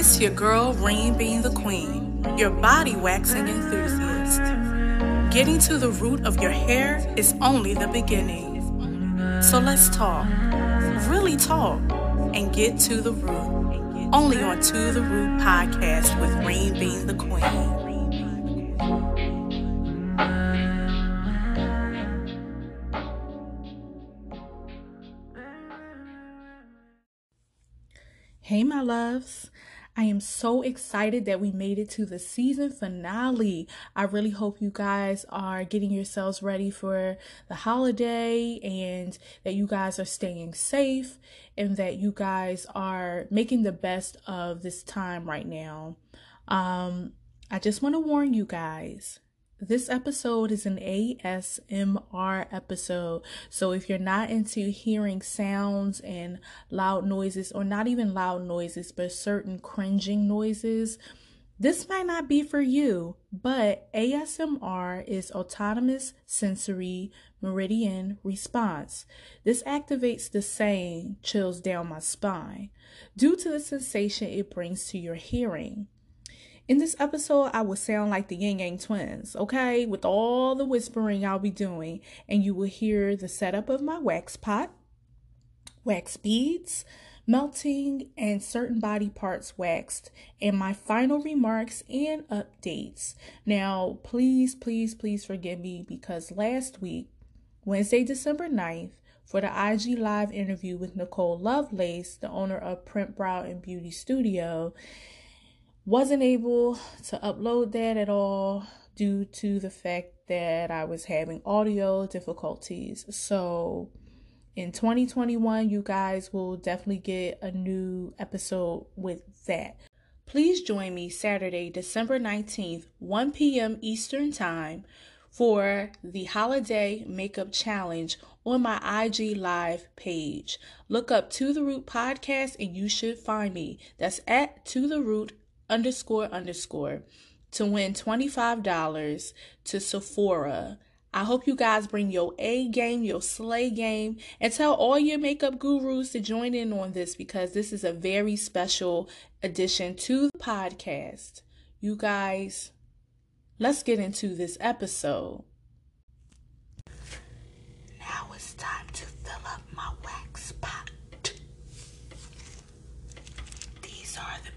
It's your girl, Rain being the queen, your body waxing enthusiast. Getting to the root of your hair is only the beginning. So let's talk, really talk, and get to the root. Only on To the Root podcast with Rain being the queen. Hey, my loves. I am so excited that we made it to the season finale. I really hope you guys are getting yourselves ready for the holiday and that you guys are staying safe and that you guys are making the best of this time right now. Um, I just want to warn you guys this episode is an ASMR episode. So if you're not into hearing sounds and loud noises, or not even loud noises, but certain cringing noises, this might not be for you. But ASMR is autonomous sensory meridian response. This activates the saying chills down my spine due to the sensation it brings to your hearing. In this episode, I will sound like the Ying Yang twins, okay? With all the whispering I'll be doing, and you will hear the setup of my wax pot, wax beads, melting, and certain body parts waxed, and my final remarks and updates. Now, please, please, please forgive me because last week, Wednesday, December 9th, for the IG Live interview with Nicole Lovelace, the owner of Print Brow and Beauty Studio, wasn't able to upload that at all due to the fact that I was having audio difficulties. So in 2021, you guys will definitely get a new episode with that. Please join me Saturday, December 19th, 1 p.m. Eastern Time for the Holiday Makeup Challenge on my IG Live page. Look up To The Root Podcast and you should find me. That's at To The Root underscore underscore to win $25 to Sephora. I hope you guys bring your A game, your slay game, and tell all your makeup gurus to join in on this because this is a very special addition to the podcast. You guys, let's get into this episode. Now it's time to fill up my wax pot. These are the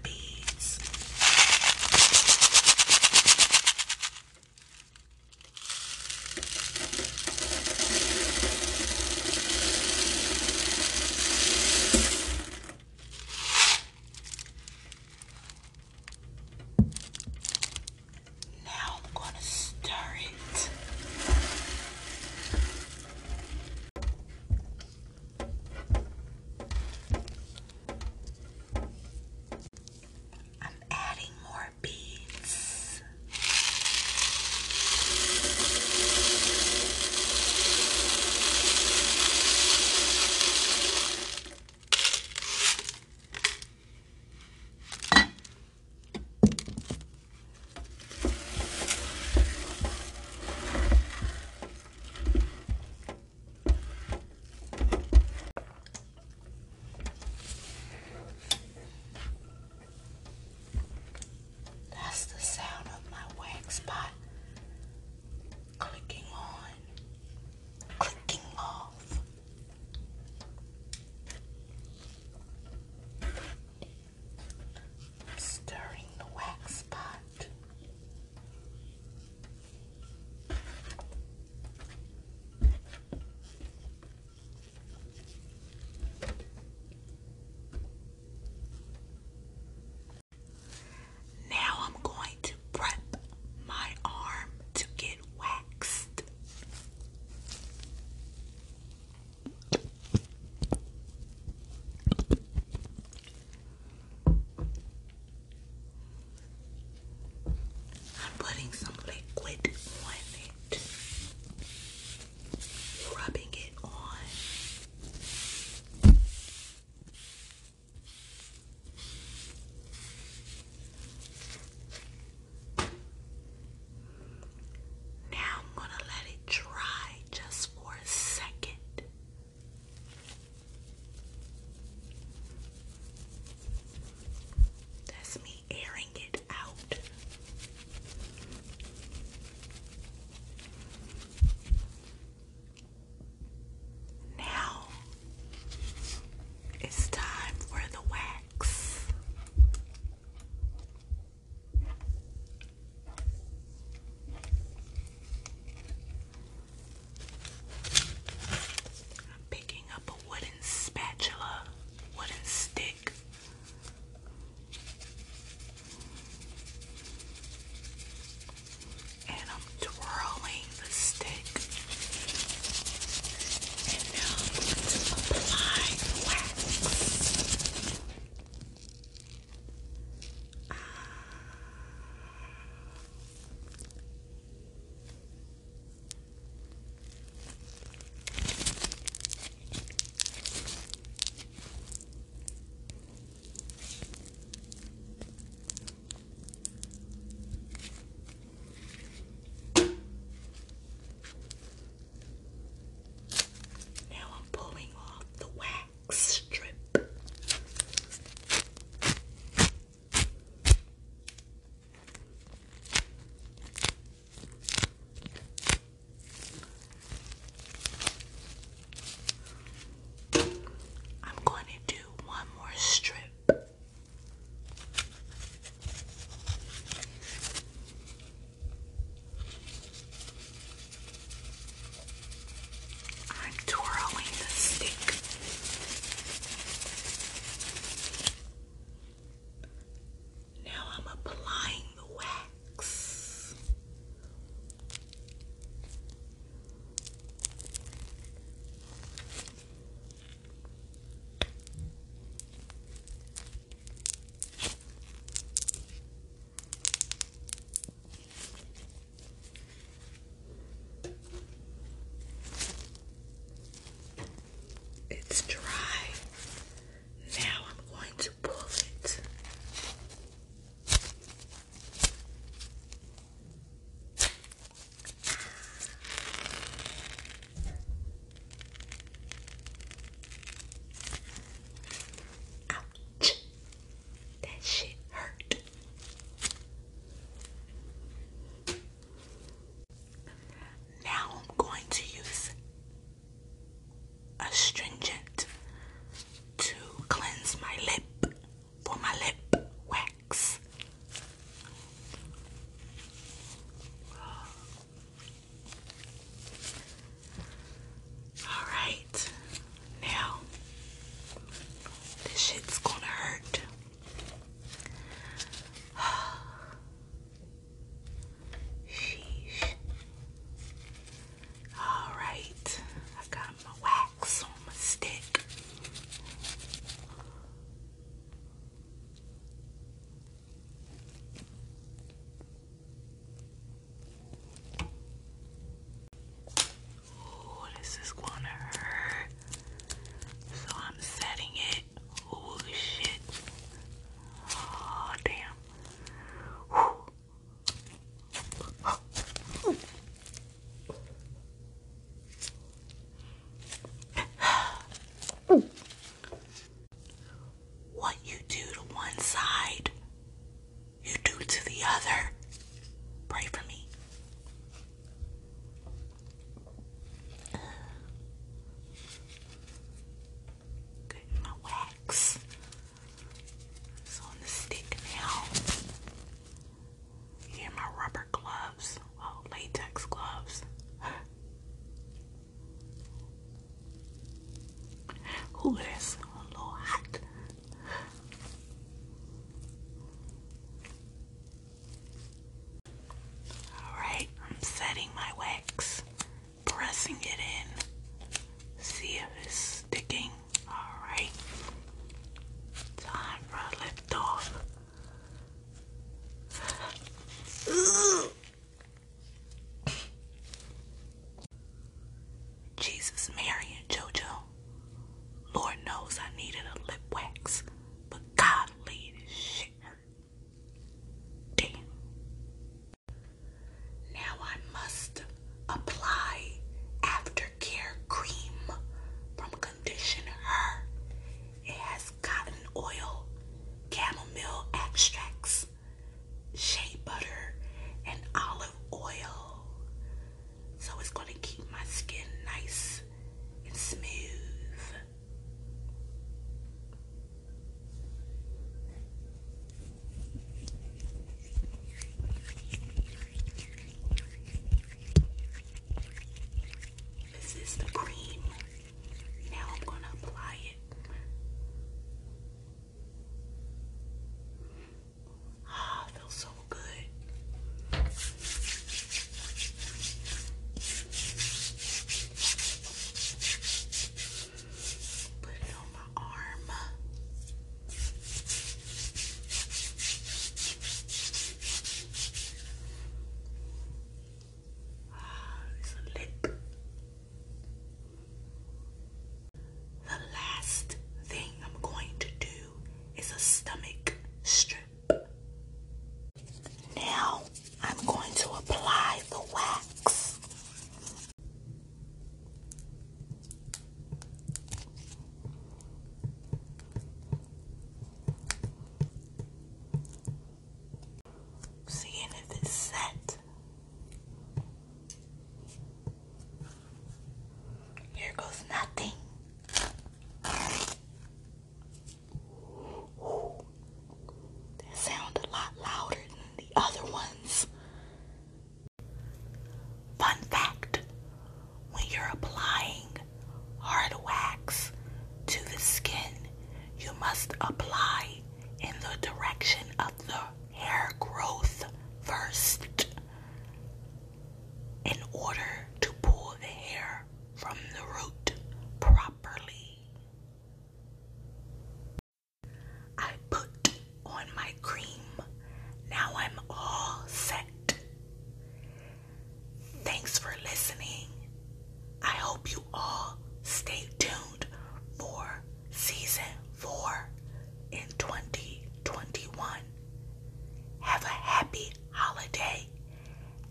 happy holiday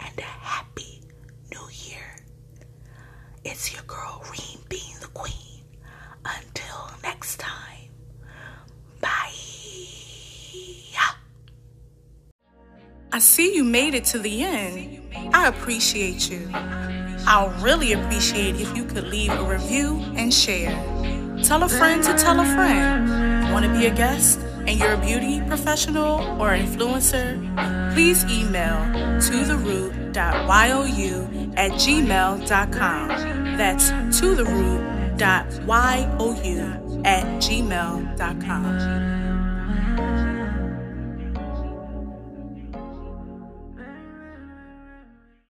and a happy new year. It's your girl Reem being the queen. Until next time, bye. I see you made it to the end. I appreciate you. I'll really appreciate if you could leave a review and share. Tell a friend to tell a friend. Want to be a guest? And you're a beauty professional or influencer? Please email to the root.you at gmail.com. That's to the root.you at gmail.com.